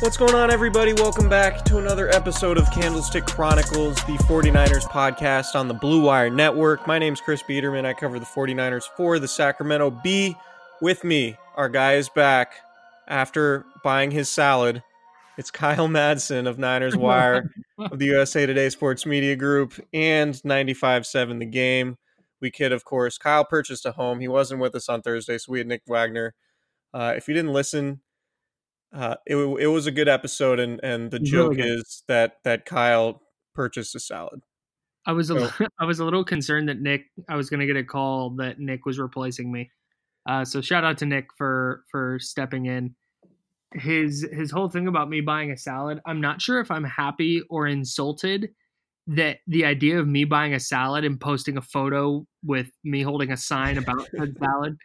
What's going on, everybody? Welcome back to another episode of Candlestick Chronicles, the 49ers podcast on the Blue Wire Network. My name's Chris Biderman. I cover the 49ers for the Sacramento Bee. With me, our guy is back after buying his salad. It's Kyle Madsen of Niners Wire of the USA Today Sports Media Group and 95.7 The Game. We kid, of course. Kyle purchased a home. He wasn't with us on Thursday, so we had Nick Wagner. Uh, if you didn't listen, uh, it, it was a good episode, and, and the joke Really is that that Kyle purchased a salad. I was a, So- I was a little concerned that Nick I was going to get a call that Nick was replacing me. Uh, so shout out to Nick for for stepping in. His his whole thing about me buying a salad, I'm not sure if I'm happy or insulted that the idea of me buying a salad and posting a photo with me holding a sign about the salad.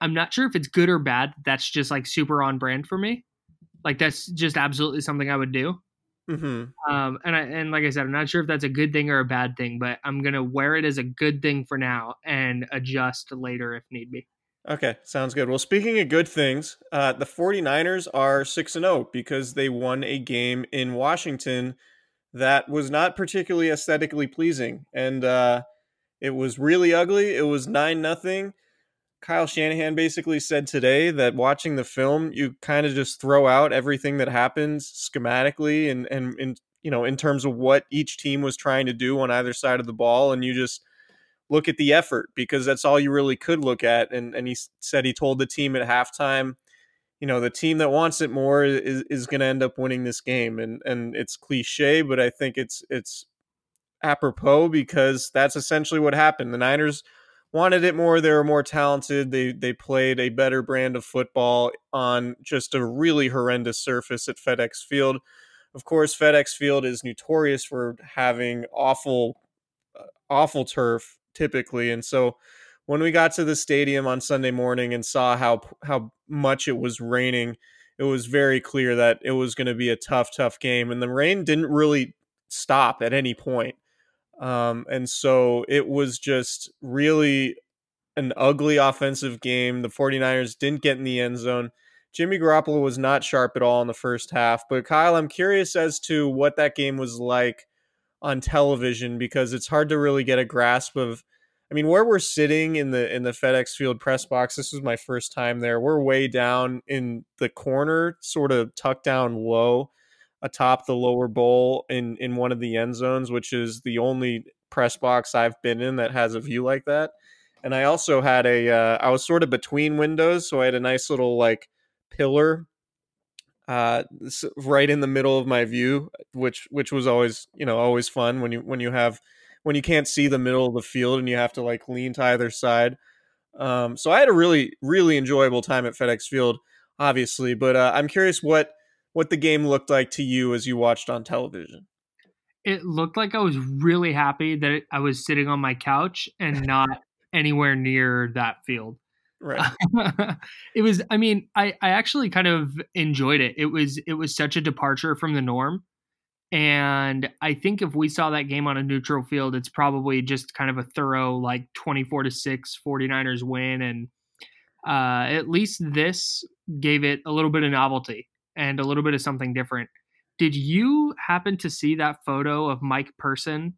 I'm not sure if it's good or bad. That's just like super on brand for me. Like that's just absolutely something I would do. Mm-hmm. Um, and I, and like I said, I'm not sure if that's a good thing or a bad thing, but I'm gonna wear it as a good thing for now and adjust later if need be. Okay, sounds good. Well, speaking of good things, uh, the 49ers are 6 and 0 because they won a game in Washington that was not particularly aesthetically pleasing. And uh, it was really ugly. It was 9 nothing. Kyle Shanahan basically said today that watching the film, you kind of just throw out everything that happens schematically and, and, and, you know, in terms of what each team was trying to do on either side of the ball. And you just look at the effort because that's all you really could look at. And and he said he told the team at halftime, you know, the team that wants it more is is going to end up winning this game. And and it's cliche, but I think it's it's apropos because that's essentially what happened. The Niners wanted it more. They were more talented. They they played a better brand of football on just a really horrendous surface at FedEx Field. Of course, FedEx Field is notorious for having awful uh, awful turf typically and so when we got to the stadium on Sunday morning and saw how how much it was raining it was very clear that it was going to be a tough tough game and the rain didn't really stop at any point um, and so it was just really an ugly offensive game. The 49ers didn't get in the end zone. Jimmy Garoppolo was not sharp at all in the first half but Kyle I'm curious as to what that game was like on television because it's hard to really get a grasp of I mean, where we're sitting in the in the FedEx Field press box, this was my first time there. We're way down in the corner, sort of tucked down low, atop the lower bowl in in one of the end zones, which is the only press box I've been in that has a view like that. And I also had a, uh, I was sort of between windows, so I had a nice little like pillar uh right in the middle of my view which which was always you know always fun when you when you have when you can't see the middle of the field and you have to like lean to either side. Um, so I had a really really enjoyable time at FedEx Field, obviously. But uh, I'm curious what what the game looked like to you as you watched on television. It looked like I was really happy that I was sitting on my couch and not anywhere near that field. Right. it was I mean, I I actually kind of enjoyed it. It was it was such a departure from the norm. And I think if we saw that game on a neutral field, it's probably just kind of a thorough, like 24 to 6 49ers win. And uh, at least this gave it a little bit of novelty and a little bit of something different. Did you happen to see that photo of Mike Person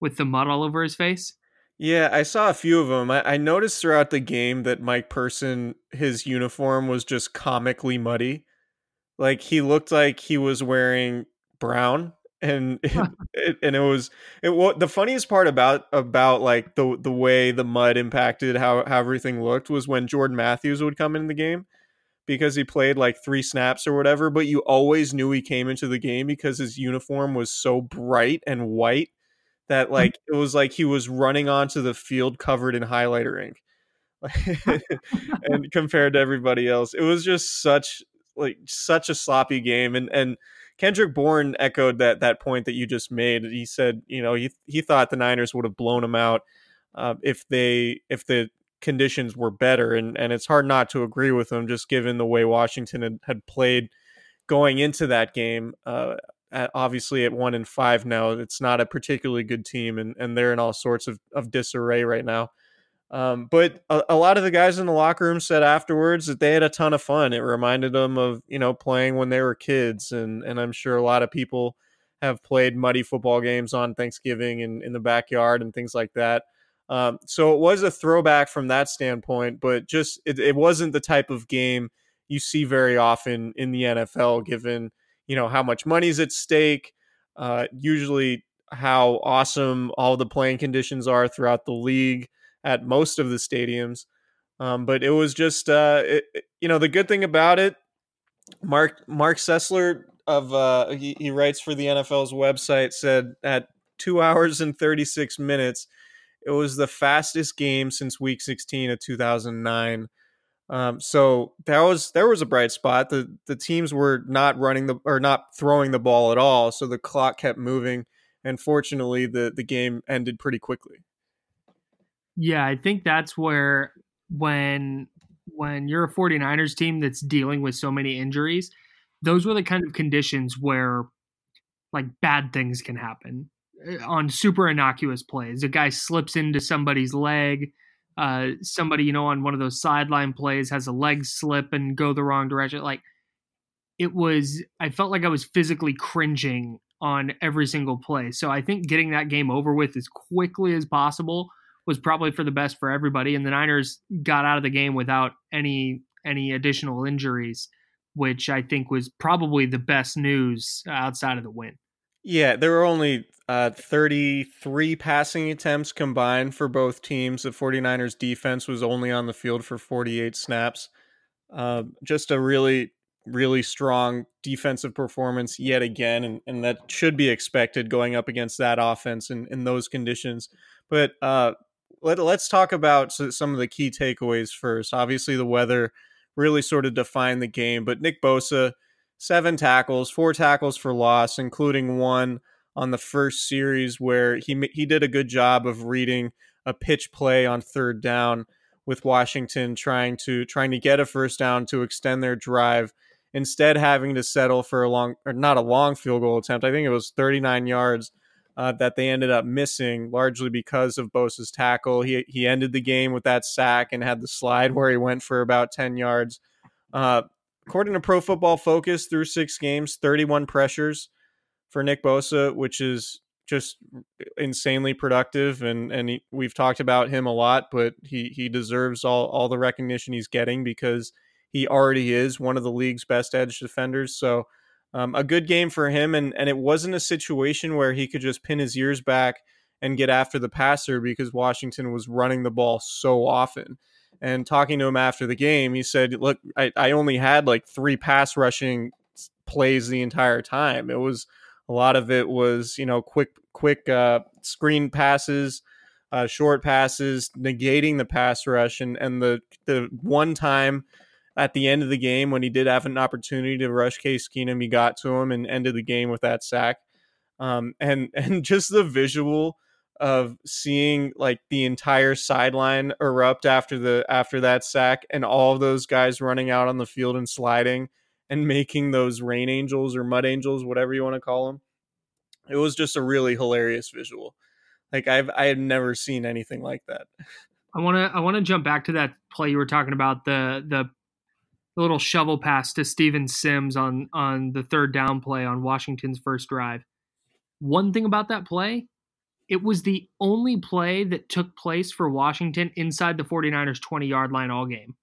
with the mud all over his face? Yeah, I saw a few of them. I, I noticed throughout the game that Mike Person, his uniform was just comically muddy. Like he looked like he was wearing brown and it, it, and it was it what the funniest part about about like the the way the mud impacted how how everything looked was when Jordan Matthews would come in the game because he played like three snaps or whatever but you always knew he came into the game because his uniform was so bright and white that mm. like it was like he was running onto the field covered in highlighter ink and compared to everybody else it was just such like such a sloppy game and and Kendrick Bourne echoed that that point that you just made. He said, you know, he he thought the Niners would have blown him out uh, if they if the conditions were better, and and it's hard not to agree with him, just given the way Washington had, had played going into that game. Uh, at, obviously, at one and five now, it's not a particularly good team, and and they're in all sorts of of disarray right now. Um, but a, a, lot of the guys in the locker room said afterwards that they had a ton of fun. It reminded them of you know playing when they were kids, and and I'm sure a lot of people have played muddy football games on Thanksgiving and in the backyard and things like that. Um, so it was a throwback from that standpoint, but just it, it wasn't the type of game you see very often in the NFL, given you know how much money's at stake. Uh, usually, how awesome all the playing conditions are throughout the league at most of the stadiums. Um, but it was just, uh, it, you know, the good thing about it, Mark Marc Sessler of uh, he, he writes for the NFL's website said at two hours and thirty six minutes, it was the fastest game since Week sixteen of two thousand nine. Um, so that was there was a bright spot. The the teams were not running the or not throwing the ball at all, so the clock kept moving. And fortunately, the the game ended pretty quickly. Yeah, I think that's where when when you're a 49ers team that's dealing with so many injuries, those were the kind of conditions where like bad things can happen on super innocuous plays. A guy slips into somebody's leg, uh, somebody, you know, on one of those sideline plays has a leg slip and go the wrong direction. Like it was, I felt like I was physically cringing on every single play. So I think getting that game over with as quickly as possible was probably for the best for everybody. And the Niners got out of the game without any any additional injuries, which I think was probably the best news outside of the win. Yeah, there were only uh, 33 passing attempts combined for both teams. The 49ers defense was only on the field for 48 snaps. Uh, just a really, really strong defensive performance yet again, and, and that should be expected going up against that offense in, in those conditions. But uh, let, us talk about some of the key takeaways first. Obviously, the weather really sort of defined the game, but Nick Bosa, seven tackles, four tackles for loss, including one on the first series where he he did a good job of reading a pitch play on third down with Washington trying to trying to get a first down to extend their drive instead having to settle for a long or not a long field goal attempt. I think it was 39 yards uh, that they ended up missing largely because of Bosa's tackle. He he ended the game with that sack and had the slide where he went for about 10 yards. Uh, according to Pro Football Focus, through six games, 31 pressures for Nick Bosa, which is just insanely productive, and and he, we've talked about him a lot, but he he deserves all all the recognition he's getting because he already is one of the league's best edge defenders. So. Um, a good game for him, and, and it wasn't a situation where he could just pin his ears back and get after the passer because Washington was running the ball so often. And talking to him after the game, he said, Look, I, I only had like three pass rushing plays the entire time. It was a lot of it was, you know, quick, quick uh, screen passes, uh, short passes, negating the pass rush. And, and the, the one time at the end of the game when he did have an opportunity to rush Case Keenum, he got to him and ended the game with that sack. Um, and and just the visual of seeing like the entire sideline erupt after the after that sack and all of those guys running out on the field and sliding and making those rain angels or mud angels whatever you want to call them it was just a really hilarious visual. Like i've i had never seen anything like that. I want to i want to jump back to that play you were talking about the the the little shovel pass to Steven Sims on on the third down play on Washington's first drive. One thing about that play, it was the only play that took place for Washington inside the 49ers 20-yard line all game.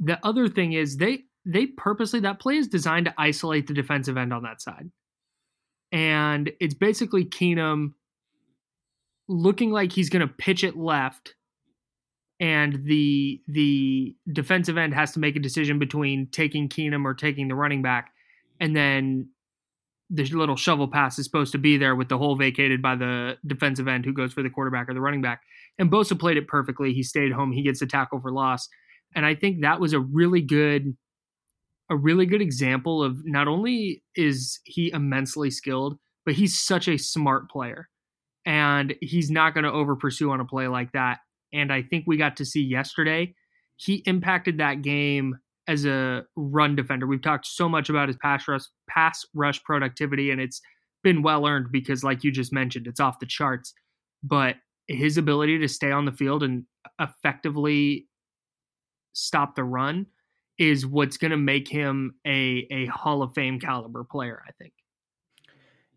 The other thing is they they purposely that play is designed to isolate the defensive end on that side. And it's basically Keenum looking like he's going to pitch it left and the the defensive end has to make a decision between taking Keenum or taking the running back, and then the little shovel pass is supposed to be there with the hole vacated by the defensive end who goes for the quarterback or the running back. And Bosa played it perfectly. He stayed home. He gets a tackle for loss, and I think that was a really good a really good example of not only is he immensely skilled, but he's such a smart player. And he's not going to over pursue on a play like that and I think we got to see yesterday, he impacted that game as a run defender. We've talked so much about his pass rush, pass rush productivity, and it's been well earned because, like you just mentioned, it's off the charts. But his ability to stay on the field and effectively stop the run is what's going to make him a a Hall of Fame caliber player. I think.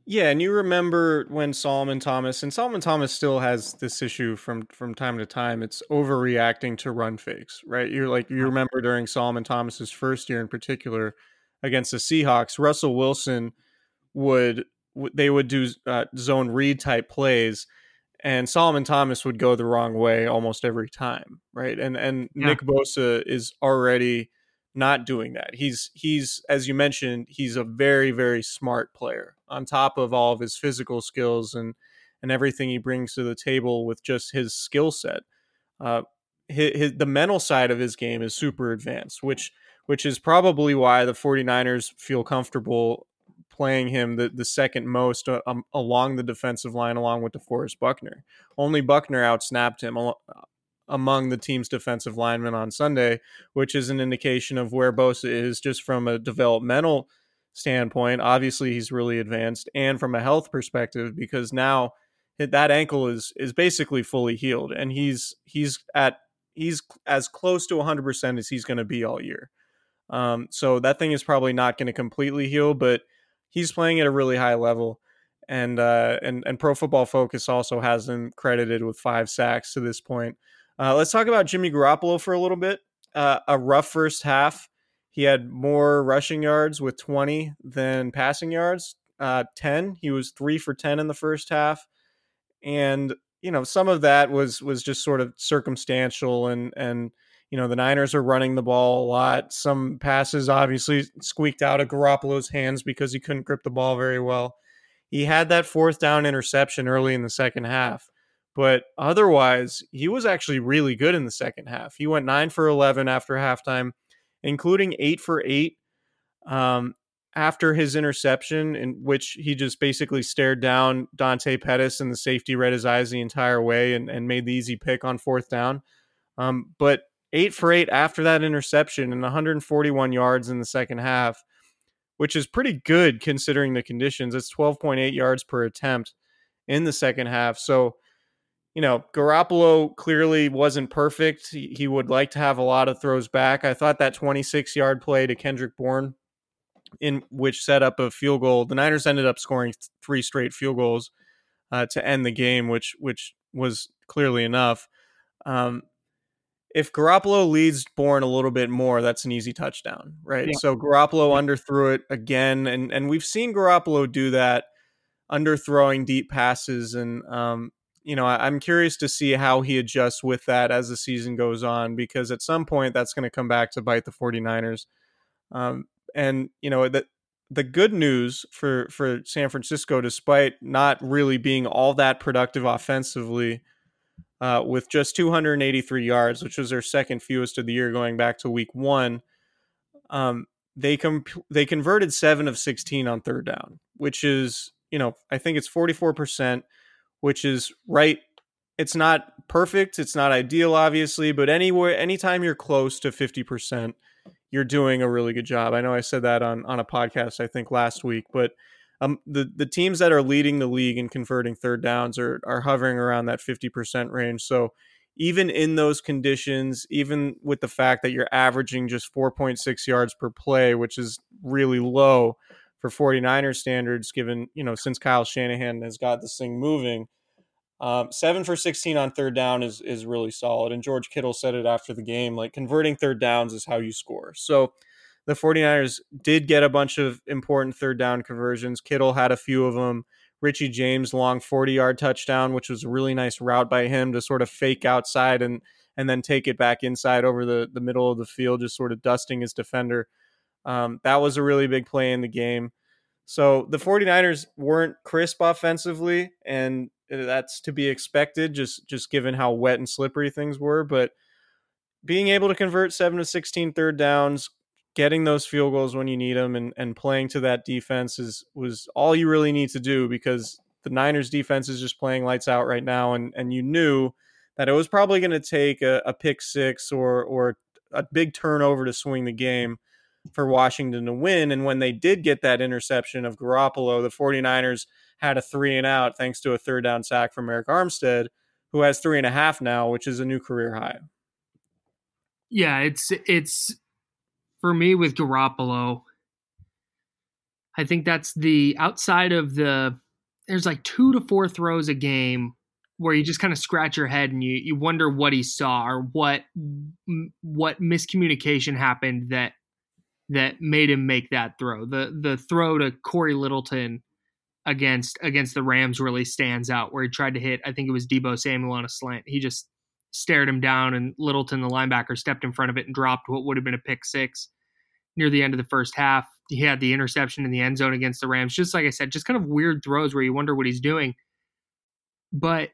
Yeah, and you remember when Solomon Thomas and Solomon Thomas still has this issue from from time to time. It's overreacting to run fakes, right? You're like you remember during Solomon Thomas's first year in particular against the Seahawks, Russell Wilson would they would do uh, zone read type plays and Solomon Thomas would go the wrong way almost every time, right? And and yeah. Nick Bosa is already not doing that. He's he's as you mentioned, he's a very very smart player on top of all of his physical skills and and everything he brings to the table with just his skill set. Uh, his, his, the mental side of his game is super advanced, which which is probably why the 49ers feel comfortable playing him the, the second most uh, um, along the defensive line, along with DeForest Buckner. Only Buckner outsnapped him among the team's defensive linemen on Sunday, which is an indication of where Bosa is just from a developmental standpoint. Obviously, he's really advanced, and from a health perspective, because now that ankle is is basically fully healed, and he's he's at he's as close to 100% as he's going to be all year. Um, so that thing is probably not going to completely heal, but he's playing at a really high level. And uh, and and Pro Football Focus also has him credited with five sacks to this point. Uh, let's talk about Jimmy Garoppolo for a little bit. Uh, a rough first half. He had more rushing yards with 20 than passing yards, uh, 10. He was three for 10 in the first half. And, you know, some of that was was just sort of circumstantial and and you know, the Niners are running the ball a lot. Some passes obviously squeaked out of Garoppolo's hands because he couldn't grip the ball very well. He had that fourth down interception early in the second half. But otherwise, he was actually really good in the second half. He went nine for 11 after halftime, including eight for eight um, after his interception, in which he just basically stared down Dante Pettis and the safety read his eyes the entire way and, and made the easy pick on fourth down. Um, but eight for eight after that interception and 141 yards in the second half, which is pretty good considering the conditions. It's 12.8 yards per attempt in the second half. So, you know, Garoppolo clearly wasn't perfect. He, would like to have a lot of throws back. I thought that 26 yard play to Kendrick Bourne in which set up a field goal. The Niners ended up scoring three straight field goals uh, to end the game, which which was clearly enough. Um, if Garoppolo leads Bourne a little bit more, that's an easy touchdown, right? Yeah. So Garoppolo underthrew it again, and and we've seen Garoppolo do that, underthrowing deep passes, and um, you know I, am curious to see how he adjusts with that as the season goes on, because at some point that's going to come back to bite the 49ers. Um, and you know that the good news for for San Francisco, despite not really being all that productive offensively uh, with just 283 yards, which was their second fewest of the year going back to week one. Um, they com- they converted seven of 16 on third down, which is, you know, I think it's 44%, which is right. It's not perfect. It's not ideal, obviously, but anywhere, anytime you're close to 50%, you're doing a really good job. I know I said that on, on a podcast, I think last week, but um, the the teams that are leading the league in converting third downs are are hovering around that 50% range. So even in those conditions, even with the fact that you're averaging just 4.6 yards per play, which is really low for 49ers standards, given, you know, since Kyle Shanahan has got this thing moving, um, seven for 16 on third down is, is really solid. And George Kittle said it after the game, like converting third downs is how you score. So the 49ers did get a bunch of important third down conversions. Kittle had a few of them. Richie James long 40 yard touchdown, which was a really nice route by him to sort of fake outside and and then take it back inside over the, the middle of the field, just sort of dusting his defender. Um, that was a really big play in the game. So the 49ers weren't crisp offensively, and that's to be expected, just just given how wet and slippery things were. But being able to convert seven to 16 third downs, getting those field goals when you need them and, and playing to that defense is was all you really need to do because the Niners defense is just playing lights out right now and and you knew that it was probably going to take a, a, pick six or or a big turnover to swing the game for Washington to win and when they did get that interception of Garoppolo the 49ers had a three and out thanks to a third down sack from Arik Armstead who has three and a half now which is a new career high. Yeah it's it's for me with Garoppolo, I think that's the outside of the there's like two to four throws a game where you just kind of scratch your head and you you wonder what he saw or what what miscommunication happened that that made him make that throw. The the throw to Cory Littleton against against the Rams really stands out where he tried to hit I think it was Deebo Samuel on a slant. He just stared him down, and Littleton, the linebacker, stepped in front of it and dropped what would have been a pick six near the end of the first half. He had the interception in the end zone against the Rams. Just like I said, just kind of weird throws where you wonder what he's doing. But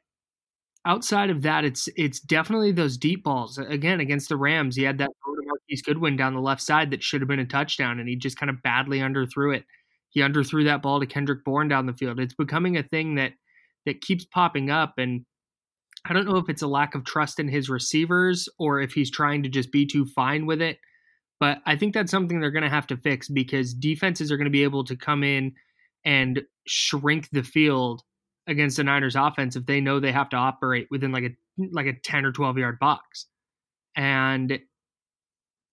outside of that, it's it's definitely those deep balls. Again, against the Rams, he had that Marquise Goodwin down the left side that should have been a touchdown, and he just kind of badly underthrew it. He underthrew that ball to Kendrick Bourne down the field. It's becoming a thing that that keeps popping up, and I don't know if it's a lack of trust in his receivers or if he's trying to just be too fine with it. But I think that's something they're going to have to fix because defenses are going to be able to come in and shrink the field against the Niners offense if they know they have to operate within like a like a 10 or 12 yard box. And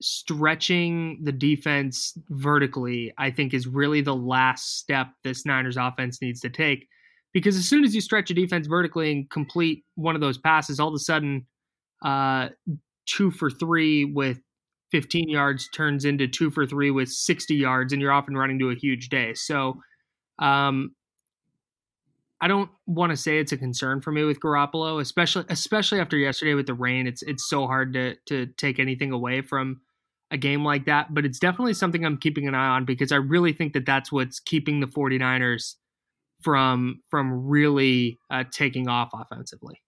stretching the defense vertically, I think is really the last step this Niners offense needs to take because as soon as you stretch a defense vertically and complete one of those passes, all of a sudden, uh, two for three with 15 yards turns into two for three with 60 yards, and you're off and running to a huge day. So, um, I don't want to say it's a concern for me with Garoppolo, especially especially after yesterday with the rain. It's it's so hard to to take anything away from a game like that, but it's definitely something I'm keeping an eye on because I really think that that's what's keeping the 49ers from from really uh, taking off offensively.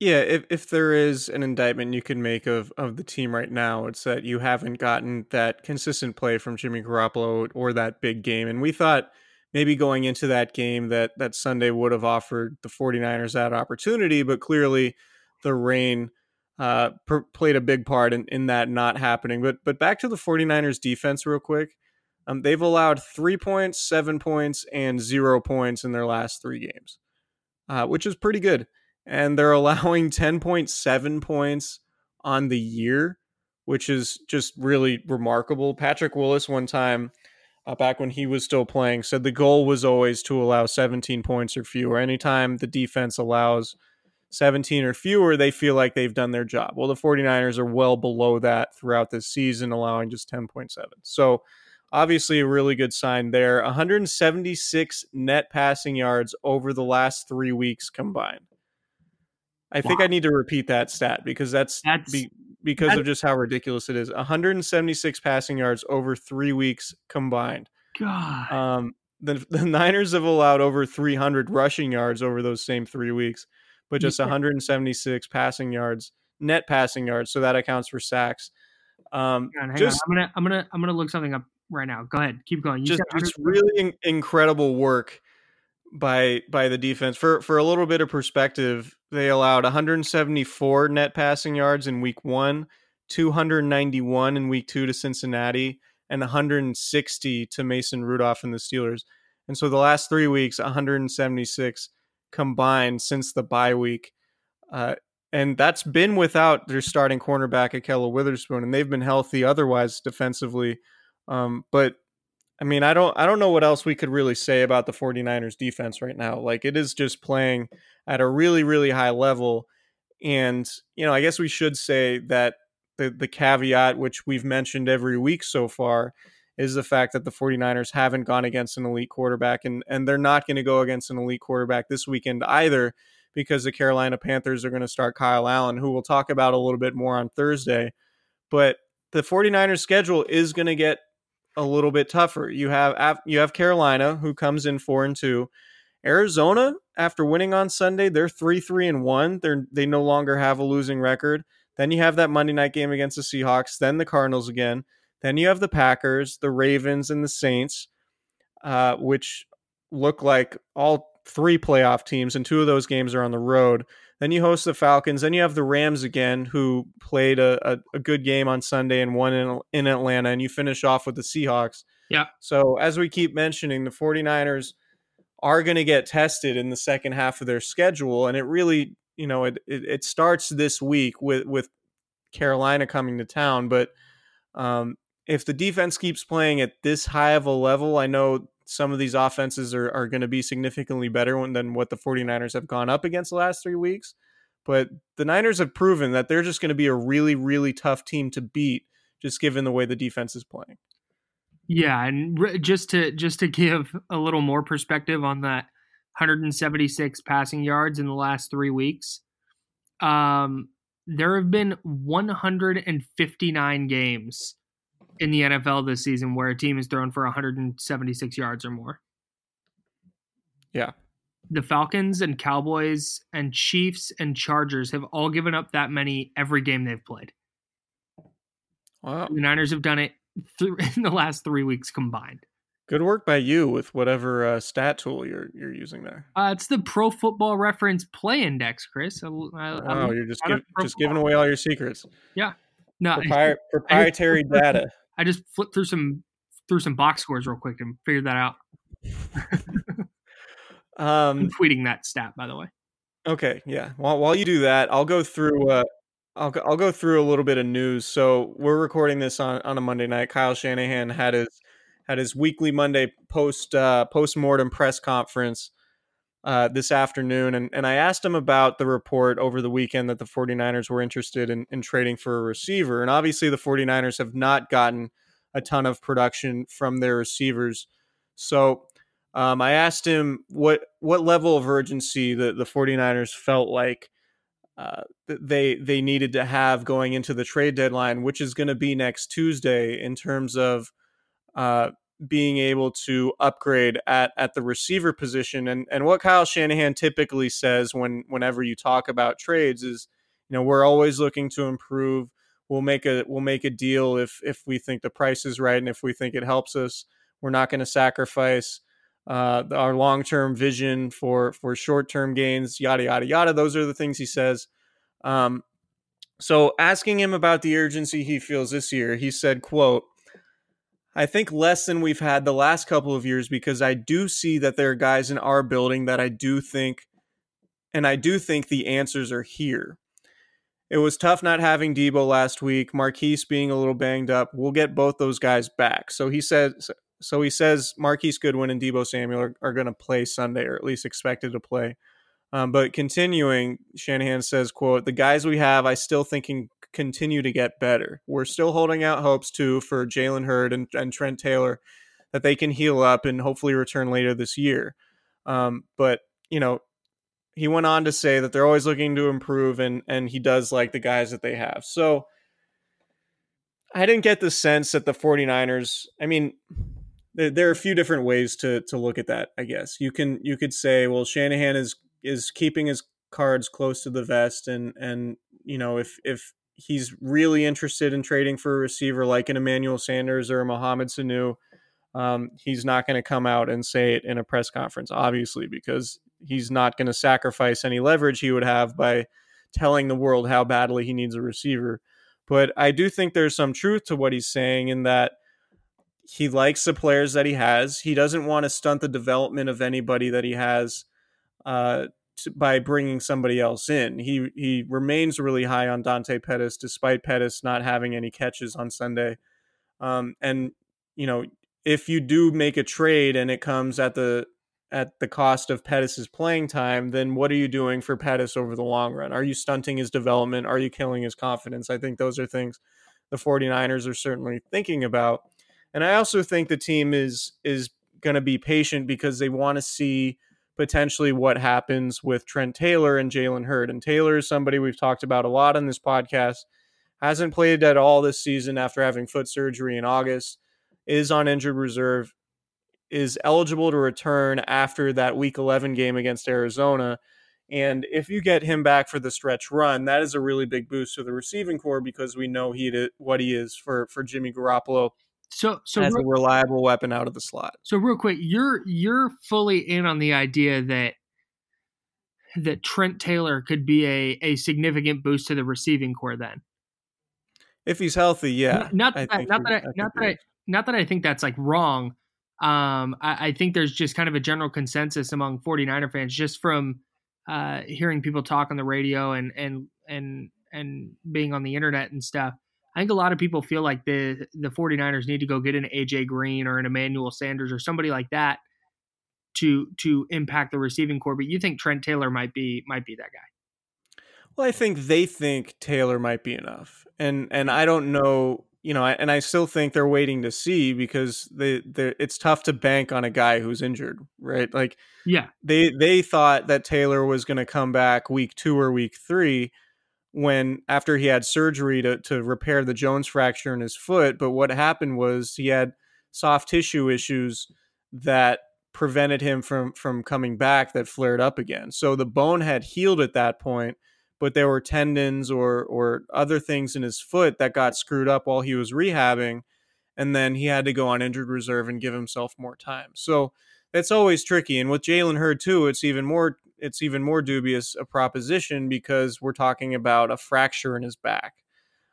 Yeah, if if there is an indictment you can make of of the team right now, it's that you haven't gotten that consistent play from Jimmy Garoppolo or that big game. And we thought maybe going into that game that that Sunday would have offered the 49ers that opportunity, but clearly the rain uh, per- played a big part in, in that not happening. But but back to the 49ers defense real quick. Um, they've allowed three points, seven points, and zero points in their last three games, uh, which is pretty good. And they're allowing 10.7 points on the year, which is just really remarkable. Patrick Willis one time uh, back when he was still playing, said the goal was always to allow 17 points or fewer. Anytime the defense allows 17 or fewer, they feel like they've done their job. Well, the 49ers are well below that throughout this season, allowing just 10.7. So, obviously, a really good sign there. 176 net passing yards over the last three weeks combined. I think I need to repeat that stat because that's, That's- be, because that- of just how ridiculous it is. 176 passing yards over three weeks combined. God. Um, the, the Niners have allowed over 300 rushing yards over those same three weeks, but just 176 passing yards, net passing yards. So that accounts for sacks. Um, hang on, hang just on. I'm gonna I'm gonna I'm gonna look something up right now. Go ahead. Keep going. You just just really in- incredible work by by the defense. For for a little bit of perspective, they allowed 174 net passing yards in week 1, 291 in week 2 to Cincinnati and 160 to Mason Rudolph and the Steelers. And so the last 3 weeks 176 combined since the bye week. Uh, and that's been without their starting cornerback Ahkello Witherspoon, and they've been healthy otherwise defensively. Um, but I mean, I don't I don't know what else we could really say about the 49ers defense right now. Like it is just playing at a really really high level and you know, I guess we should say that the the caveat which we've mentioned every week so far is the fact that the 49ers haven't gone against an elite quarterback and and they're not going to go against an elite quarterback this weekend either because the Carolina Panthers are going to start Kyle Allen who we'll talk about a little bit more on Thursday. But the 49ers schedule is going to get a little bit tougher. You have you have Carolina who comes in 4 and 2. Arizona after winning on Sunday, they're 3-3 and 1. They're they no longer have a losing record. Then you have that Monday night game against the Seahawks, then the Cardinals again. Then you have the Packers, the Ravens and the Saints uh, which look like all three playoff teams and two of those games are on the road. Then you host the Falcons. Then you have the Rams again, who played a, a, a good game on Sunday and won in, in Atlanta. And you finish off with the Seahawks. Yeah. So, as we keep mentioning, the 49ers are going to get tested in the second half of their schedule. And it really, you know, it, it, it starts this week with, with Carolina coming to town. But um, if the defense keeps playing at this high of a level, I know some of these offenses are, are going to be significantly better than what the 49ers have gone up against the last three weeks. But the Niners have proven that they're just going to be a really, really tough team to beat, just given the way the defense is playing. Yeah, and r- just to just to give a little more perspective on that 176 passing yards in the last 3 weeks. Um there have been 159 games in the NFL this season where a team is thrown for 176 yards or more. Yeah. The Falcons and Cowboys and Chiefs and Chargers have all given up that many every game they've played. Wow. The Niners have done it th- in the last 3 weeks combined. Good work by you with whatever uh, stat tool you're you're using there. Uh, it's the Pro Football Reference Play Index, Chris. I, I, I Wow, looked you're just give, just giving away all your secrets. Yeah, no, Propri- proprietary data. I just flipped through some through some box scores real quick and figured that out. I'm Um, tweeting that stat, by the way. Okay, yeah. While while you do that, I'll go through. Uh, I'll go, I'll go through a little bit of news. So we're recording this on, on a Monday night. Kyle Shanahan had his had his weekly Monday post uh, post mortem press conference uh, this afternoon, and and I asked him about the report over the weekend that the 49ers were interested in, in trading for a receiver, and obviously the 49ers have not gotten a ton of production from their receivers. So um, I asked him what what level of urgency the, the 49ers felt like uh, they they needed to have going into the trade deadline, which is going to be next Tuesday, in terms of uh, being able to upgrade at, at the receiver position. And and what Kyle Shanahan typically says when whenever you talk about trades is, you know, we're always looking to improve. We'll make a we'll make a deal if if we think the price is right and if we think it helps us. We're not going to sacrifice uh, our long term vision for for short term gains. Yada yada yada. Those are the things he says. Um, so asking him about the urgency he feels this year, he said, "quote." I think less than we've had the last couple of years because I do see that there are guys in our building that I do think, and I do think the answers are here. It was tough not having Deebo last week, Marquise being a little banged up. We'll get both those guys back. So he says. so he says Marquise Goodwin and Deebo Samuel are, are going to play Sunday, or at least expected to play. Um, but continuing, Shanahan says, "quote The guys we have, I still think can continue to get better. We're still holding out hopes too for Jalen Hurd and, and Trent Taylor that they can heal up and hopefully return later this year. Um, but you know, he went on to say that they're always looking to improve, and and he does like the guys that they have. So." I didn't get the sense that the 49ers, I mean, there, there are a few different ways to to look at that, I guess. You can you could say, well, Shanahan is is keeping his cards close to the vest and and you know, if if he's really interested in trading for a receiver like an Emmanuel Sanders or a Mohamed Sanu, um, he's not going to come out and say it in a press conference, obviously, because he's not going to sacrifice any leverage he would have by telling the world how badly he needs a receiver. But I do think there's some truth to what he's saying in that he likes the players that he has. He doesn't want to stunt the development of anybody that he has uh, to, by bringing somebody else in. He he remains really high on Dante Pettis, despite Pettis not having any catches on Sunday. Um, and you know, if you do make a trade and it comes at the at the cost of Pettis's playing time, then what are you doing for Pettis over the long run? Are you stunting his development? Are you killing his confidence? I think those are things the 49ers are certainly thinking about. And I also think the team is is going to be patient because they want to see potentially what happens with Trent Taylor and Jalen Hurd. And Taylor is somebody we've talked about a lot on this podcast. Hasn't played at all this season after having foot surgery in August. Is on injured reserve is eligible to return after that week 11 game against Arizona. And if you get him back for the stretch run, that is a really big boost to the receiving corps because we know he what he is for for Jimmy Garoppolo. So, so as real, a reliable weapon out of the slot. So, real quick, you're you're fully in on the idea that that Trent Taylor could be a a significant boost to the receiving corps. Then, if he's healthy, yeah. Not that, I not that I, not that I, not that I think that's like wrong um, I, I, think there's just kind of a general consensus among 49er fans just from uh, hearing people talk on the radio and and and and being on the internet and stuff. I think a lot of people feel like the the 49ers need to go get an AJ Green or an Emmanuel Sanders or somebody like that to to impact the receiving corps. But you think Trent Taylor might be might be that guy? Well, I think they think Taylor might be enough, and and I don't know you know, and I still think they're waiting to see because they, it's tough to bank on a guy who's injured, right? Like, yeah, they they thought that Taylor was going to come back week two or week three, when after he had surgery to to repair the Jones fracture in his foot. But what happened was he had soft tissue issues that prevented him from from coming back that flared up again. So the bone had healed at that point but there were tendons or or other things in his foot that got screwed up while he was rehabbing and then he had to go on injured reserve and give himself more time so that's always tricky and with jalen hurd too it's even more it's even more dubious a proposition because we're talking about a fracture in his back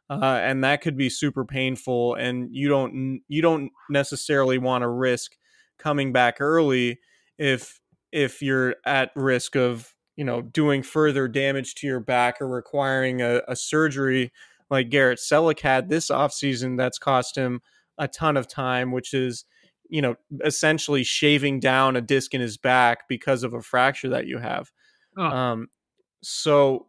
uh, and that could be super painful and you don't you don't necessarily want to risk coming back early if if you're at risk of you know, doing further damage to your back or requiring a, a surgery like Garrett Celek had this offseason that's cost him a ton of time, which is, you know, essentially shaving down a disc in his back because of a fracture that you have. Oh. Um, so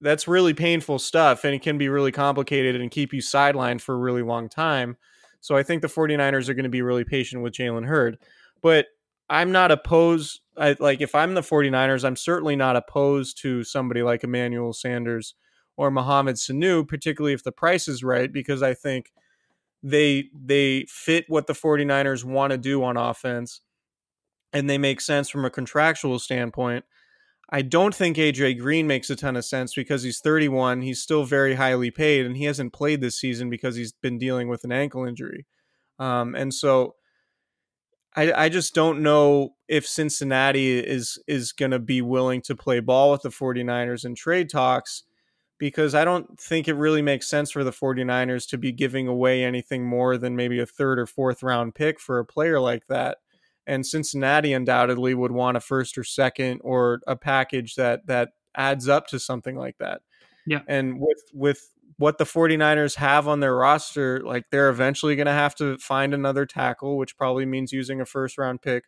that's really painful stuff and it can be really complicated and keep you sidelined for a really long time. So I think the 49ers are going to be really patient with Jalen Hurd. But I'm not opposed. I, like if I'm the 49ers, I'm certainly not opposed to somebody like Emmanuel Sanders or Mohamed Sanu, particularly if the price is right, because I think they they fit what the 49ers want to do on offense and they make sense from a contractual standpoint. I don't think AJ Green makes a ton of sense because he's 31. He's still very highly paid, and he hasn't played this season because he's been dealing with an ankle injury. Um, and so I, I just don't know if Cincinnati is is going to be willing to play ball with the 49ers in trade talks because I don't think it really makes sense for the 49ers to be giving away anything more than maybe a third or fourth round pick for a player like that. And Cincinnati undoubtedly would want a first or second or a package that that adds up to something like that. Yeah. And with with what the 49ers have on their roster, like they're eventually going to have to find another tackle, which probably means using a first round pick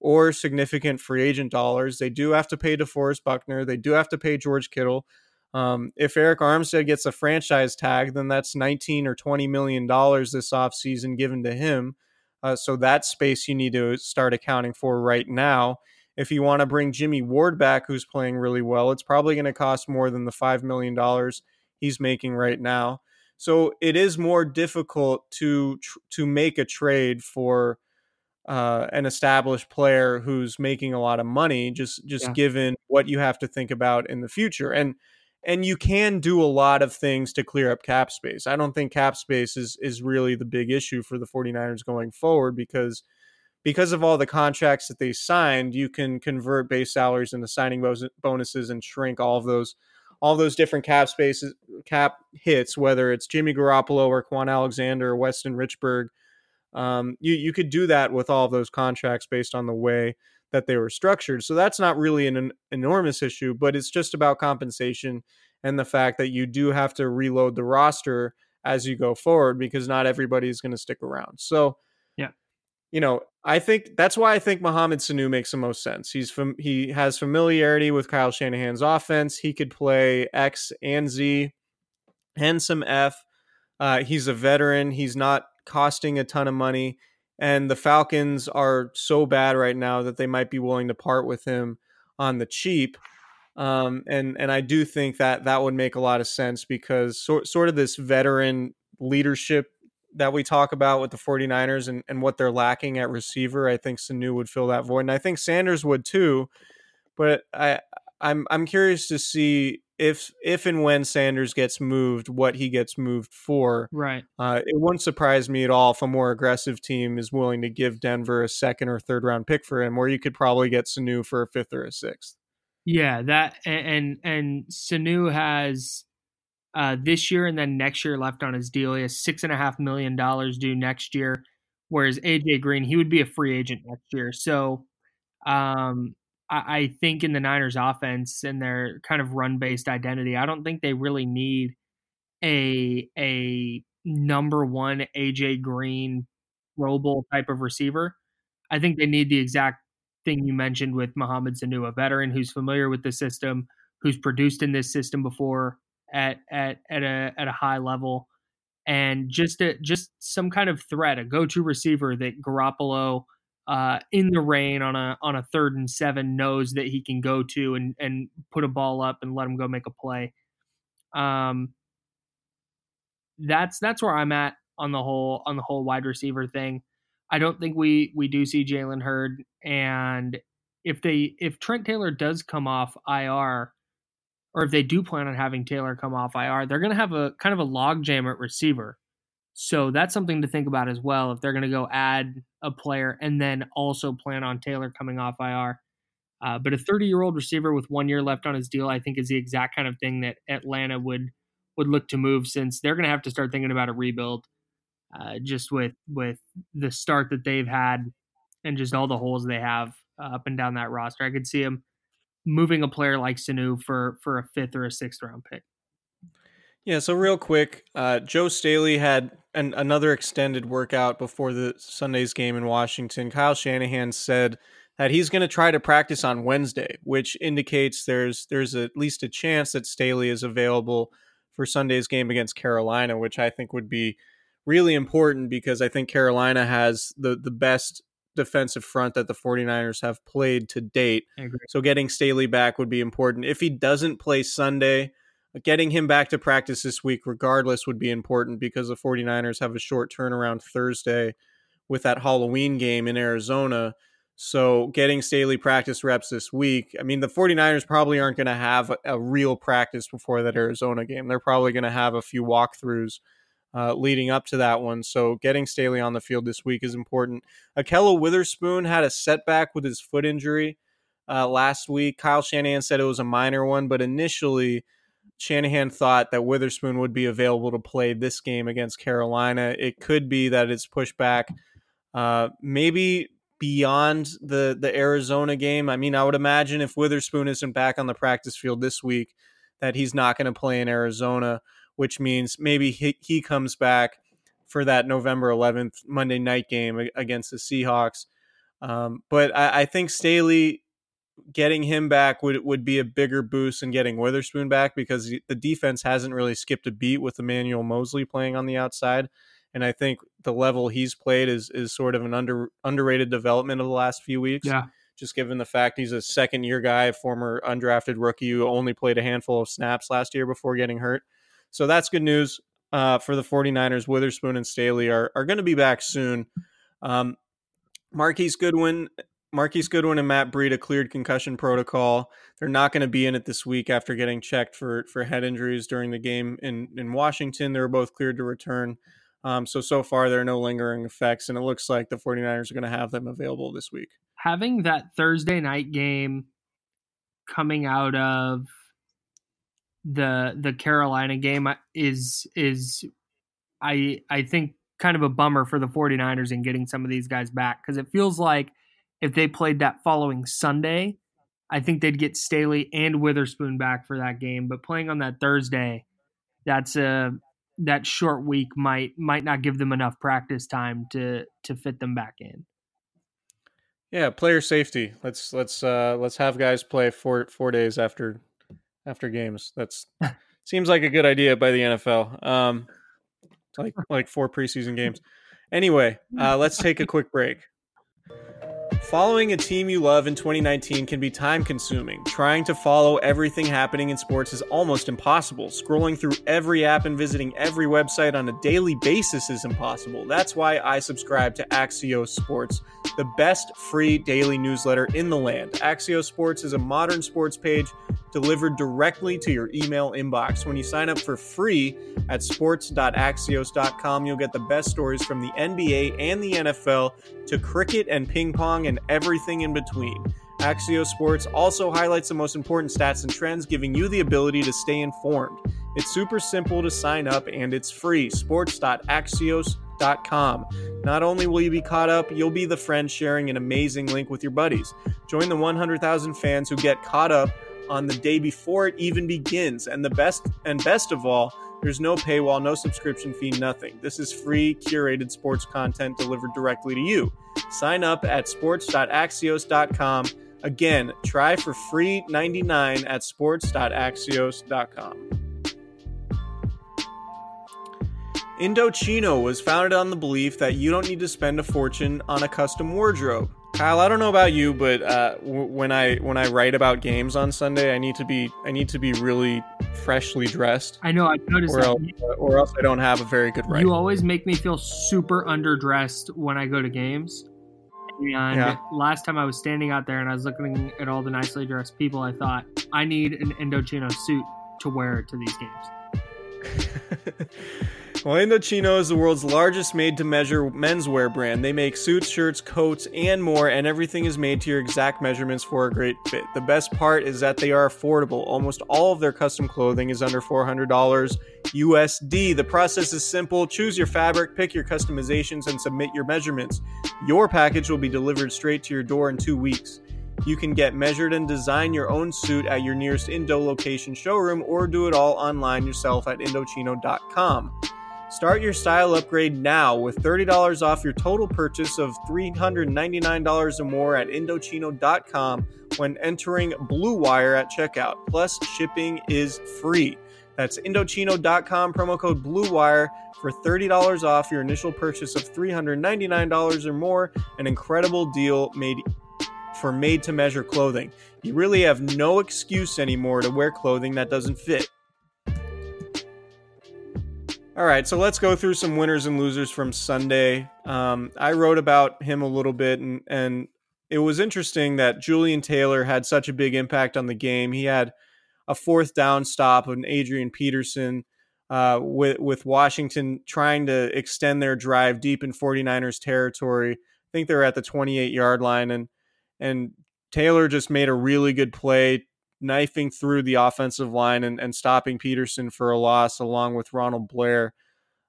or significant free agent dollars. They do have to pay DeForest Buckner. They do have to pay George Kittle. Um, if Arik Armstead gets a franchise tag, then that's 19 or 20 million dollars this offseason given to him. Uh, so that space you need to start accounting for right now. If you want to bring Jimmy Ward back, who's playing really well, it's probably going to cost more than the $5 million he's making right now. So it is more difficult to to make a trade for uh, an established player who's making a lot of money, just just yeah. given what you have to think about in the future. And and you can do a lot of things to clear up cap space. I don't think cap space is is really the big issue for the 49ers going forward because because of all the contracts that they signed, you can convert base salaries into signing bonuses and shrink all of those all those different cap spaces cap hits, whether it's Jimmy Garoppolo or Kwon Alexander or Weston Richburg. Um, you you could do that with all of those contracts based on the way that they were structured. So that's not really an, an enormous issue, but it's just about compensation and the fact that you do have to reload the roster as you go forward because not everybody is going to stick around. So, yeah, you know, I think that's why I think Mohamed Sanu makes the most sense. He's from he has familiarity with Kyle Shanahan's offense. He could play X and Z and some F. Uh, he's a veteran. He's not costing a ton of money and the Falcons are so bad right now that they might be willing to part with him on the cheap. Um, and and I do think that that would make a lot of sense because sort sort of this veteran leadership that we talk about with the 49ers and, and what they're lacking at receiver, I think Sanu would fill that void. And I think Sanders would too. But I I'm I'm curious to see if if and when Sanders gets moved, what he gets moved for. Right. Uh, it wouldn't surprise me at all if a more aggressive team is willing to give Denver a second or third round pick for him, where you could probably get Sanu for a fifth or a sixth. Yeah, that and and Sanu has uh, this year and then next year left on his deal. He has six and a half million dollars due next year, whereas AJ Green he would be a free agent next year. So um, I, think in the Niners offense and their kind of run based identity, I don't think they really need a a number one AJ Green Pro Bowl type of receiver. I think they need the exact thing you mentioned with Mohamed Sanu, a veteran who's familiar with the system, who's produced in this system before at at at a at a high level, and just a, just some kind of threat, a go to receiver that Garoppolo uh, in the rain on a on a third and seven knows that he can go to and and put a ball up and let him go make a play. Um, that's that's where I'm at on the whole on the whole wide receiver thing. I don't think we we do see Jalen Hurd, and if they if Trent Taylor does come off IR, or if they do plan on having Taylor come off IR, they're going to have a kind of a logjam at receiver. So that's something to think about as well. If they're going to go add a player and then also plan on Taylor coming off IR. Uh, but a 30 year old receiver with one year left on his deal, I think, is the exact kind of thing that Atlanta would would look to move since they're going to have to start thinking about a rebuild. Uh, just with with the start that they've had and just all the holes they have uh, up and down that roster, I could see him moving a player like Sanu for for a fifth or a sixth round pick. Yeah, so real quick, uh, Joe Staley had an, another extended workout before the Sunday's game in Washington. Kyle Shanahan said that he's going to try to practice on Wednesday, which indicates there's there's at least a chance that Staley is available for Sunday's game against Carolina, which I think would be really important because I think Carolina has the the best defensive front that the 49ers have played to date. So getting Staley back would be important. If he doesn't play Sunday, getting him back to practice this week, regardless, would be important because the 49ers have a short turnaround Thursday with that Halloween game in Arizona. So getting Staley practice reps this week, I mean, the 49ers probably aren't going to have a, real practice before that Arizona game. They're probably going to have a few walkthroughs uh, leading up to that one. So getting Staley on the field this week is important. Ahkello Witherspoon had a setback with his foot injury uh, last week. Kyle Shanahan said it was a minor one, but initially – Shanahan thought that Witherspoon would be available to play this game against Carolina. It could be that it's pushed back, uh, maybe beyond the the Arizona game. I mean, I would imagine if Witherspoon isn't back on the practice field this week, that he's not going to play in Arizona. which means maybe he, he comes back for that November 11th Monday night game against the Seahawks. Um, but I, I, think Staley getting him back would would be a bigger boost than getting Witherspoon back because the defense hasn't really skipped a beat with Emmanuel Moseley playing on the outside. And I think the level he's played is is sort of an under underrated development of the last few weeks. Yeah. Just given the fact he's a second year guy, former undrafted rookie who only played a handful of snaps last year before getting hurt. So that's good news uh, for the 49ers. Witherspoon and Staley are, are going to be back soon. Um, Marquise Goodwin Marquise Goodwin and Matt Breida cleared concussion protocol. They're not going to be in it this week after getting checked for for head injuries during the game in in Washington. They were both cleared to return. Um, so so far there are no lingering effects, and it looks like the 49ers are going to have them available this week. Having that Thursday night game coming out of the the Carolina game is is I I think kind of a bummer for the 49ers in getting some of these guys back because it feels like if they played that following Sunday, I think they'd get Staley and Witherspoon back for that game. But playing on that Thursday, that's a that short week might might not give them enough practice time to to fit them back in. Yeah, player safety. Let's let's uh let's have guys play four four days after after games. That's seems like a good idea by the NFL. Um like like four preseason games. Anyway, uh let's take a quick break. Following a team you love in 2019 can be time consuming. Trying to follow everything happening in sports is almost impossible. Scrolling through every app and visiting every website on a daily basis is impossible. That's why I subscribe to Axios Sports, the best free daily newsletter in the land. Axios Sports is a modern sports page delivered directly to your email inbox. When you sign up for free at sports.axios.com, you'll get the best stories from the NBA and the NFL to cricket and ping pong and everything in between. Axios Sports also highlights the most important stats and trends, giving you the ability to stay informed. It's super simple to sign up and it's free. Sports.axios.com. Not only will you be caught up, you'll be the friend sharing an amazing link with your buddies. Join the 100,000 fans who get caught up on the day before it even begins. And the best and best of all, there's no paywall, no subscription fee, nothing. This is free, curated sports content delivered directly to you. Sign up at sports.axios.com. Again, try for free 99 at sports.axios.com. Indochino was founded on the belief that you don't need to spend a fortune on a custom wardrobe. Kyle, I don't know about you, but uh, w- when I when I write about games on Sunday, I need to be I need to be really freshly dressed. I know I've noticed or that. Else, or else I don't have a very good write. You always make me feel super underdressed when I go to games. And yeah. last time I was standing out there and I was looking at all the nicely dressed people, I thought I need an Indochino suit to wear to these games. Well, Indochino is the world's largest made to measure menswear brand. They make suits, shirts, coats, and more, and everything is made to your exact measurements for a great fit. The best part is that they are affordable. Almost all of their custom clothing is under $400 USD. The process is simple choose your fabric, pick your customizations, and submit your measurements. Your package will be delivered straight to your door in two weeks. You can get measured and design your own suit at your nearest Indo location showroom or do it all online yourself at Indochino.com. Start your style upgrade now with $30 off your total purchase of $399 or more at Indochino.com when entering Blue Wire at checkout. Plus, shipping is free. That's Indochino.com, promo code Blue Wire for $30 off your initial purchase of $399 or more. An incredible deal made for made to measure clothing. You really have no excuse anymore to wear clothing that doesn't fit. All right, so let's go through some winners and losers from Sunday. Um, I wrote about him a little bit, and, and it was interesting that Jullian Taylor had such a big impact on the game. He had a fourth down stop of Adrian Peterson uh, with, with Washington trying to extend their drive deep in 49ers territory. I think they're at the 28 yard line, and and Taylor just made a really good play knifing through the offensive line and, and stopping Peterson for a loss along with Ronald Blair.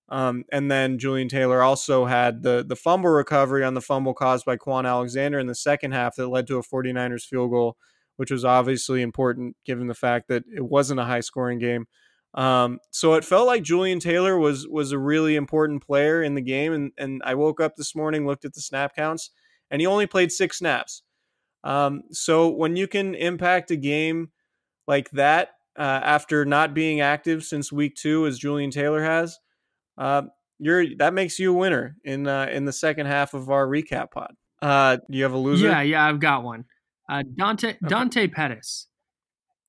Um, and then Jullian Taylor also had the the fumble recovery on the fumble caused by Kwon Alexander in the second half that led to a 49ers field goal, which was obviously important given the fact that it wasn't a high scoring game. Um, so it felt like Jullian Taylor was was a really important player in the game, and and I woke up this morning, looked at the snap counts, and he only played six snaps. Um, so when you can impact a game like that uh, after not being active since week two, as Jullian Taylor has, uh, you're that makes you a winner in uh, in the second half of our recap pod. Uh, do you have a loser? Yeah, yeah, I've got one. Uh, Dante Dante Pettis.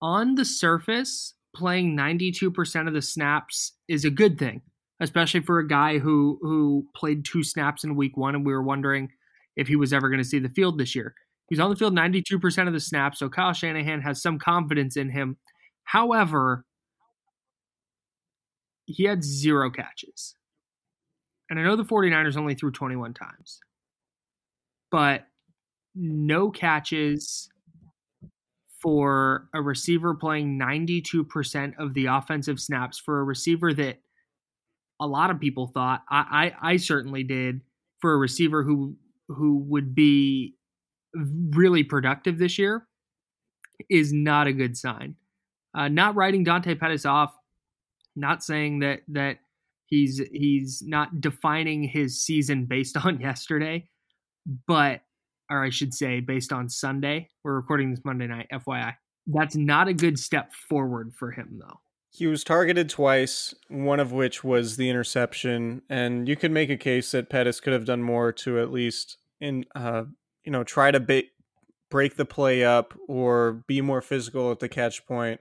On the surface, playing 92% of the snaps is a good thing, especially for a guy who who played two snaps in week 1 and we were wondering if he was ever going to see the field this year. He's on the field 92% of the snaps, so Kyle Shanahan has some confidence in him. However, he had zero catches. And I know the 49ers only threw 21 times. But no catches for a receiver playing 92% of the offensive snaps for a receiver that a lot of people thought I, I, I certainly did for a receiver who who would be really productive this year is not a good sign. Uh, not writing Dante Pettis off, not saying that that he's he's not defining his season based on yesterday, but or I should say based on Sunday. We're recording this Monday night, FYI. That's not a good step forward for him though. He was targeted twice, one of which was the interception, and you could make a case that Pettis could have done more to at least in uh, you know try to ba- break the play up or be more physical at the catch point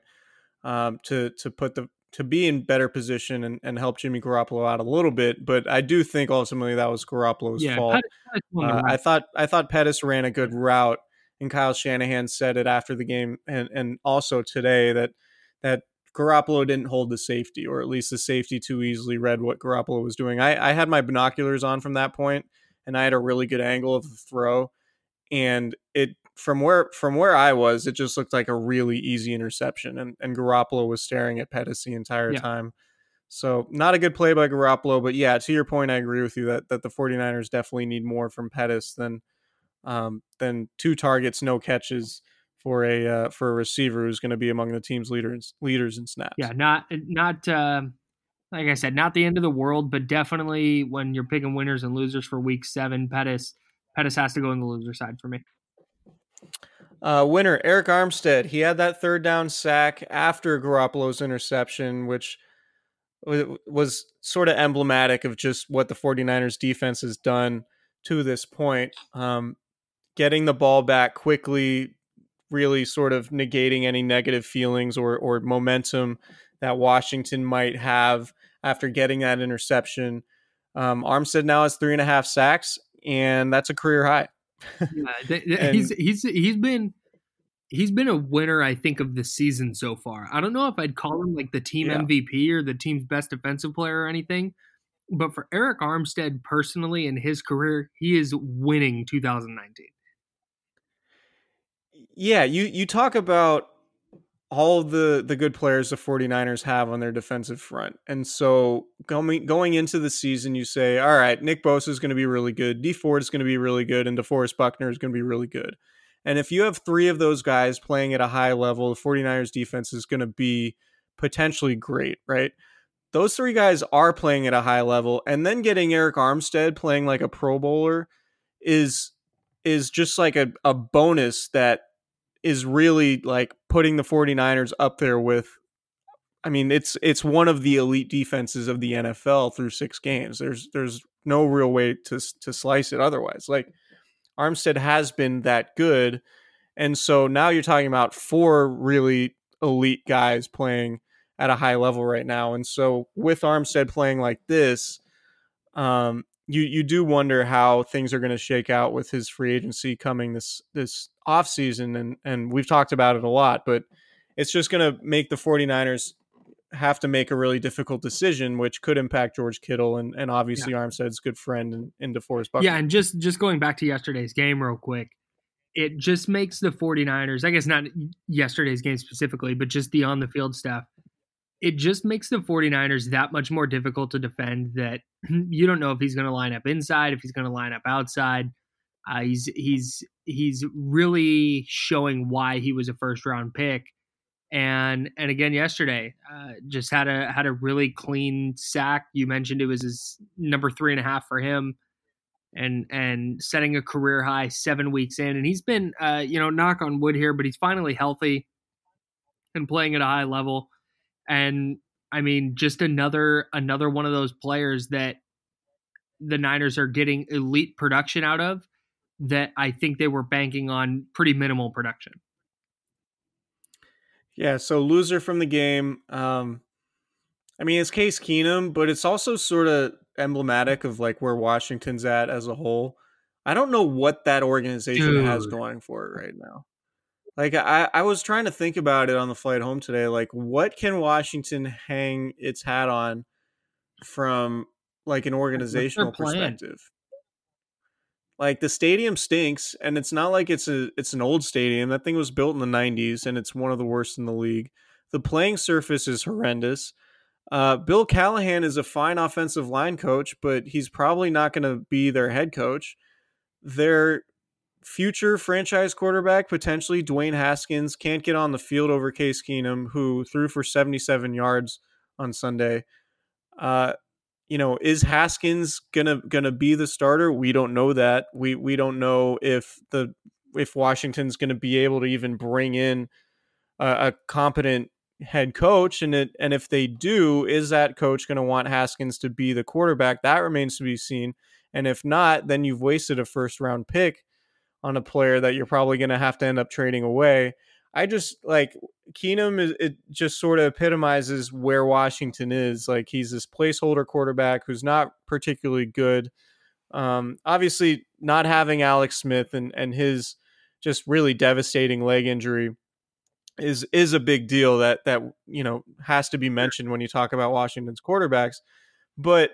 um, to to put the to be in better position and, and help Jimmy Garoppolo out a little bit. But I do think ultimately that was Garoppolo's Yeah, fault. Pettis- Pettis Uh, I thought I thought Pettis ran a good route, and Kyle Shanahan said it after the game, and and also today that that Garoppolo didn't hold the safety, or at least the safety too easily read what Garoppolo was doing. I, I had my binoculars on from that point, and I had a really good angle of the throw, and it from where from where I was, it just looked like a really easy interception, and and Garoppolo was staring at Pettis the entire Yeah. time. So not a good play by Garoppolo, but yeah, to your point, I agree with you that that the 49ers definitely need more from Pettis than um, than two targets, no catches for a uh, for a receiver who's going to be among the team's leaders leaders in snaps. Yeah, not not uh, like I said, not the end of the world, but definitely when you're picking winners and losers for week seven, Pettis Pettis has to go on the loser side for me. Uh, winner Arik Armstead. He had that third down sack after Garoppolo's interception, which was sort of emblematic of just what the 49ers defense has done to this point. Um, getting the ball back quickly, really sort of negating any negative feelings or, or momentum that Washington might have after getting that interception. Um, Armstead now has three and a half sacks, and that's a career high. Yeah, th- th- And- he's he's he's been he's been a winner, I think, of the season so far. I don't know if I'd call him like the team Yeah. MVP or the team's best defensive player or anything, but for Arik Armstead personally in his career, he is winning 2019. Yeah, you you talk about all the the good players the 49ers have on their defensive front. And so going going into the season you say, all right, Nick Bosa is going to be really good, Dee Ford is going to be really good and DeForest Buckner is going to be really good. And if you have 3 of those guys playing at a high level, the 49ers defense is going to be potentially great, right? Those three guys are playing at a high level and then getting Arik Armstead playing like a pro bowler is is just like a, a bonus that is really like putting the 49ers up there with I mean it's it's one of the elite defenses of the NFL through 6 games. There's there's no real way to to slice it otherwise. Like Armstead has been that good and so now you're talking about four really elite guys playing at a high level right now and so with Armstead playing like this um you you do wonder how things are going to shake out with his free agency coming this this off season and and we've talked about it a lot but it's just going to make the 49ers have to make a really difficult decision which could impact George Kittle and and obviously Armstead's good friend in, in DeForest Buckner. Yeah, and just just going back to yesterday's game real quick, it just makes the 49ers, I guess not yesterday's game specifically, but just the on the field stuff. It just makes the 49ers that much more difficult to defend that you don't know if he's going to line up inside, if he's going to line up outside. Uh, he's he's he's really showing why he was a first round pick and and again yesterday, uh, just had a had a really clean sack. You mentioned it was his number three and a half for him, and and setting a career high seven weeks in, and he's been uh, you know knock on wood here, but he's finally healthy and playing at a high level, and I mean just another another one of those players that the Niners are getting elite production out of that I think they were banking on pretty minimal production. Yeah, so loser from the game. Um, I mean, it's Case Keenum, but it's also sort of emblematic of like where Washington's at as a whole. I don't know what that organization Dude. has going for it right now. Like I, I was trying to think about it on the flight home today. Like, what can Washington hang its hat on from like an organizational perspective? Like the stadium stinks, and it's not like it's a it's an old stadium. That thing was built in the '90s, and it's one of the worst in the league. The playing surface is horrendous. Uh, Bill Callahan is a fine offensive line coach, but he's probably not going to be their head coach. Their future franchise quarterback, potentially Dwayne Haskins, can't get on the field over Case Keenum, who threw for 77 yards on Sunday. Uh, you know, is Haskins gonna gonna be the starter? We don't know that. We we don't know if the if Washington's gonna be able to even bring in a, a competent head coach, and it and if they do, is that coach gonna want Haskins to be the quarterback? That remains to be seen. And if not, then you've wasted a first round pick on a player that you're probably gonna have to end up trading away. I just like Keenum. Is, it just sort of epitomizes where Washington is. Like he's this placeholder quarterback who's not particularly good. Um, obviously, not having Alex Smith and and his just really devastating leg injury is is a big deal that that you know has to be mentioned when you talk about Washington's quarterbacks. But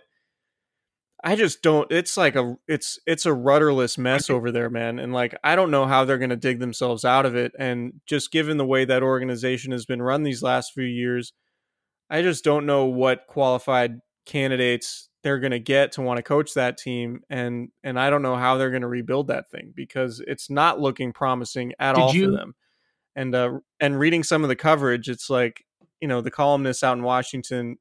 I just don't. It's like a it's it's a rudderless mess over there, man. And like I don't know how they're going to dig themselves out of it. And just given the way that organization has been run these last few years, I just don't know what qualified candidates they're going to get to want to coach that team. And and I don't know how they're going to rebuild that thing because it's not looking promising at Did all you... for them. And uh and reading some of the coverage, it's like you know the columnists out in Washington,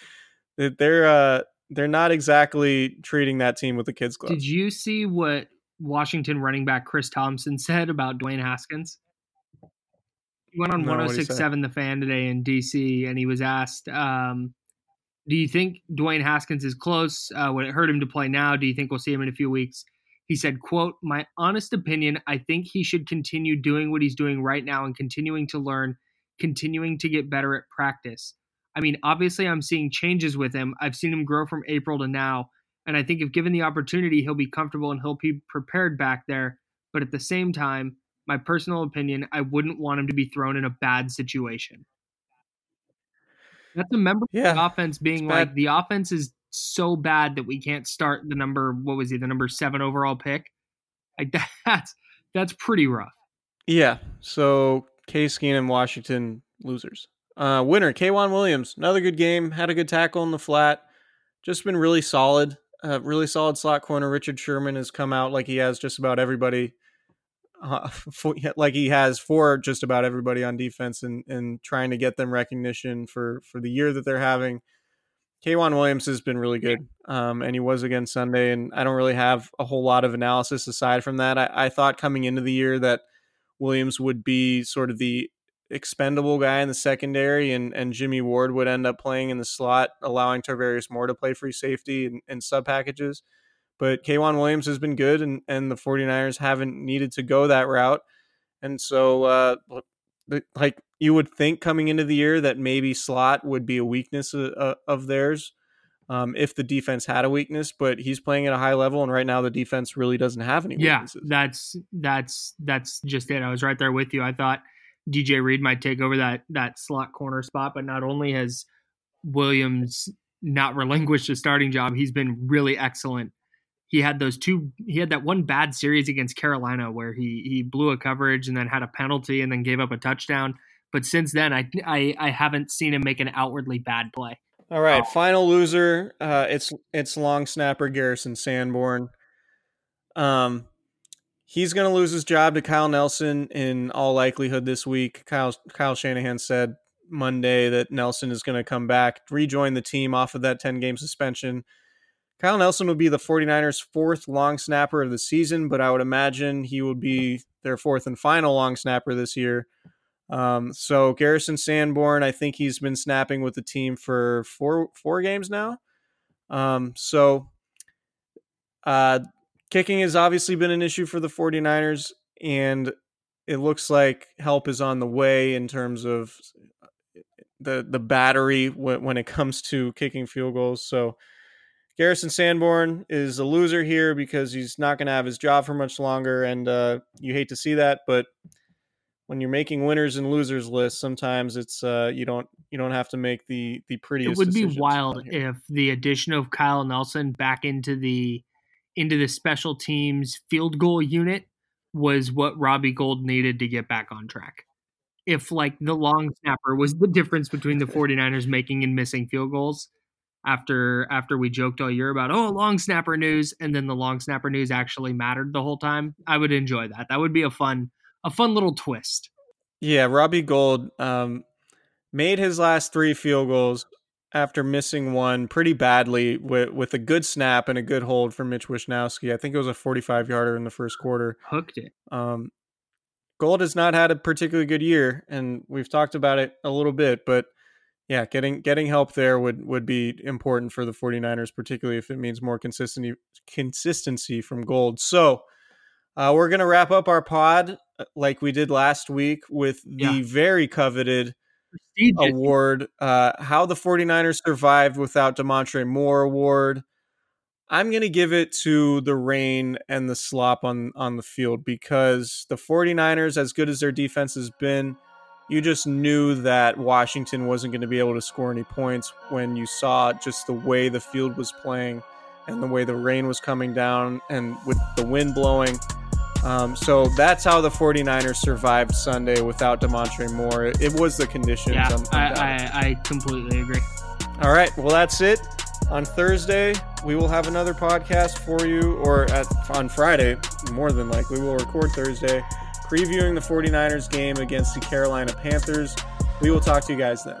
they're uh they're not exactly treating that team with the kids club. Did you see what Washington running back Chris Thompson said about Dwayne Haskins? He went on no, 1067 The Fan today in DC and he was asked, um, Do you think Dwayne Haskins is close? Uh, would it hurt him to play now? Do you think we'll see him in a few weeks? He said, quote, My honest opinion, I think he should continue doing what he's doing right now and continuing to learn, continuing to get better at practice. I mean, obviously, I'm seeing changes with him. I've seen him grow from April to now. And I think if given the opportunity, he'll be comfortable and he'll be prepared back there. But at the same time, my personal opinion, I wouldn't want him to be thrown in a bad situation. That's a member yeah, of the offense being like the offense is so bad that we can't start the number what was he the number seven overall pick like that's that's pretty rough yeah so case keenum washington losers uh, winner, K'Waun Williams. Another good game. Had a good tackle in the flat. Just been really solid. Uh, really solid slot corner. Richard Sherman has come out like he has just about everybody. Uh, for, like he has for just about everybody on defense and, and trying to get them recognition for, for the year that they're having. K'Waun Williams has been really good. Um, and he was again Sunday. And I don't really have a whole lot of analysis aside from that. I, I thought coming into the year that Williams would be sort of the expendable guy in the secondary, and, and Jimmy Ward would end up playing in the slot, allowing Tarvarius Moore to play free safety and, and sub packages. But K'Waun Williams has been good, and, and the 49ers haven't needed to go that route. And so, uh, like, you would think coming into the year that maybe slot would be a weakness of, uh, uh, of theirs. Um, if the defense had a weakness, but he's playing at a high level, and right now the defense really doesn't have any weaknesses. Yeah, that's that's that's just it. I was right there with you. I thought DJ Reed might take over that that slot corner spot. But not only has Williams not relinquished a starting job, he's been really excellent. He had those two. He had that one bad series against Carolina where he he blew a coverage and then had a penalty and then gave up a touchdown. But since then, I I, I haven't seen him make an outwardly bad play. All right, oh. final loser. Uh, it's it's long snapper Garrison Sanborn. Um, he's going to lose his job to Kyle Nelson in all likelihood this week. Kyle Kyle Shanahan said Monday that Nelson is going to come back, rejoin the team off of that 10 game suspension. Kyle Nelson would be the 49ers' fourth long snapper of the season, but I would imagine he would be their fourth and final long snapper this year. Um, so Garrison Sanborn, I think he's been snapping with the team for four four games now. Um, so uh, kicking has obviously been an issue for the 49ers, and it looks like help is on the way in terms of the the battery when, when it comes to kicking field goals. So Garrison Sanborn is a loser here because he's not going to have his job for much longer, and uh, you hate to see that, but when you're making winners and losers lists, sometimes it's uh, you don't you don't have to make the the prettiest. It would be wild if the addition of Kyle Nelson back into the into the special teams field goal unit was what Robbie Gould needed to get back on track. If like the long snapper was the difference between the 49ers making and missing field goals after after we joked all year about oh long snapper news and then the long snapper news actually mattered the whole time, I would enjoy that. That would be a fun a fun little twist. Yeah, Robbie Gold um, made his last three field goals after missing one pretty badly with with a good snap and a good hold from Mitch Wishnowsky. I think it was a 45 yarder in the first quarter. Hooked it. Um, Gould has not had a particularly good year, and we've talked about it a little bit, but yeah, getting getting help there would would be important for the 49ers, particularly if it means more consistency consistency from Gold. So uh, we're gonna wrap up our pod uh, like we did last week with the yeah. very coveted award, uh, how the 49ers survived without Damontre Moore award. I'm going to give it to the rain and the slop on, on the field because the 49ers, as good as their defense has been, you just knew that Washington wasn't going to be able to score any points when you saw just the way the field was playing and the way the rain was coming down and with the wind blowing. Um, so that's how the 49ers survived Sunday without Damontre Moore. It was the conditions. Yeah, I, I, I completely agree. All right. Well, that's it. On Thursday, we will have another podcast for you, or at, on Friday, more than likely, we'll record Thursday, previewing the 49ers game against the Carolina Panthers. We will talk to you guys then.